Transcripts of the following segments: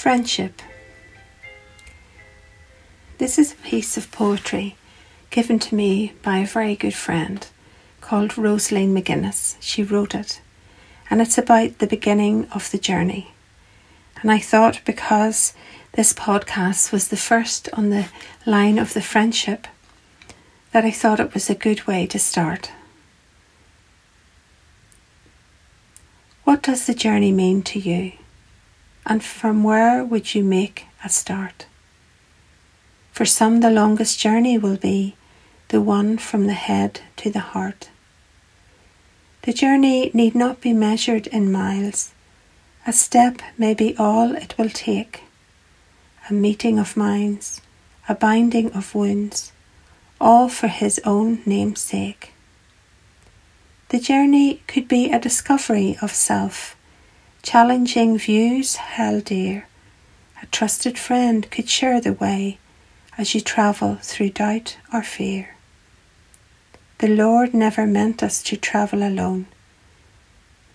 Friendship. This is a piece of poetry given to me by a very good friend called Rosaline McGuinness. She wrote it, and it's about the beginning of the journey. And I thought because this podcast was the first on the line of the friendship, that I thought it was a good way to start. What does the journey mean to you? And from where would you make a start? For some, the longest journey will be the one from the head to the heart. The journey need not be measured in miles. A step may be all it will take. A meeting of minds, a binding of wounds, all for his own name's sake. The journey could be a discovery of self, challenging views held dear. A trusted friend could share the way as you travel through doubt or fear. The Lord never meant us to travel alone.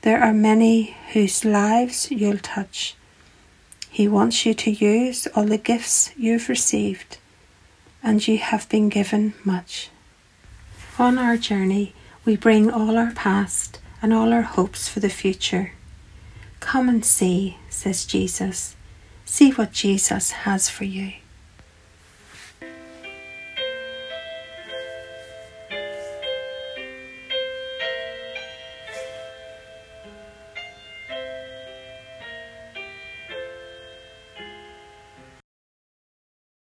There are many whose lives you'll touch. He wants you to use all the gifts you've received, and you have been given much. On our journey, we bring all our past and all our hopes for the future. Come and see, says Jesus. See what Jesus has for you.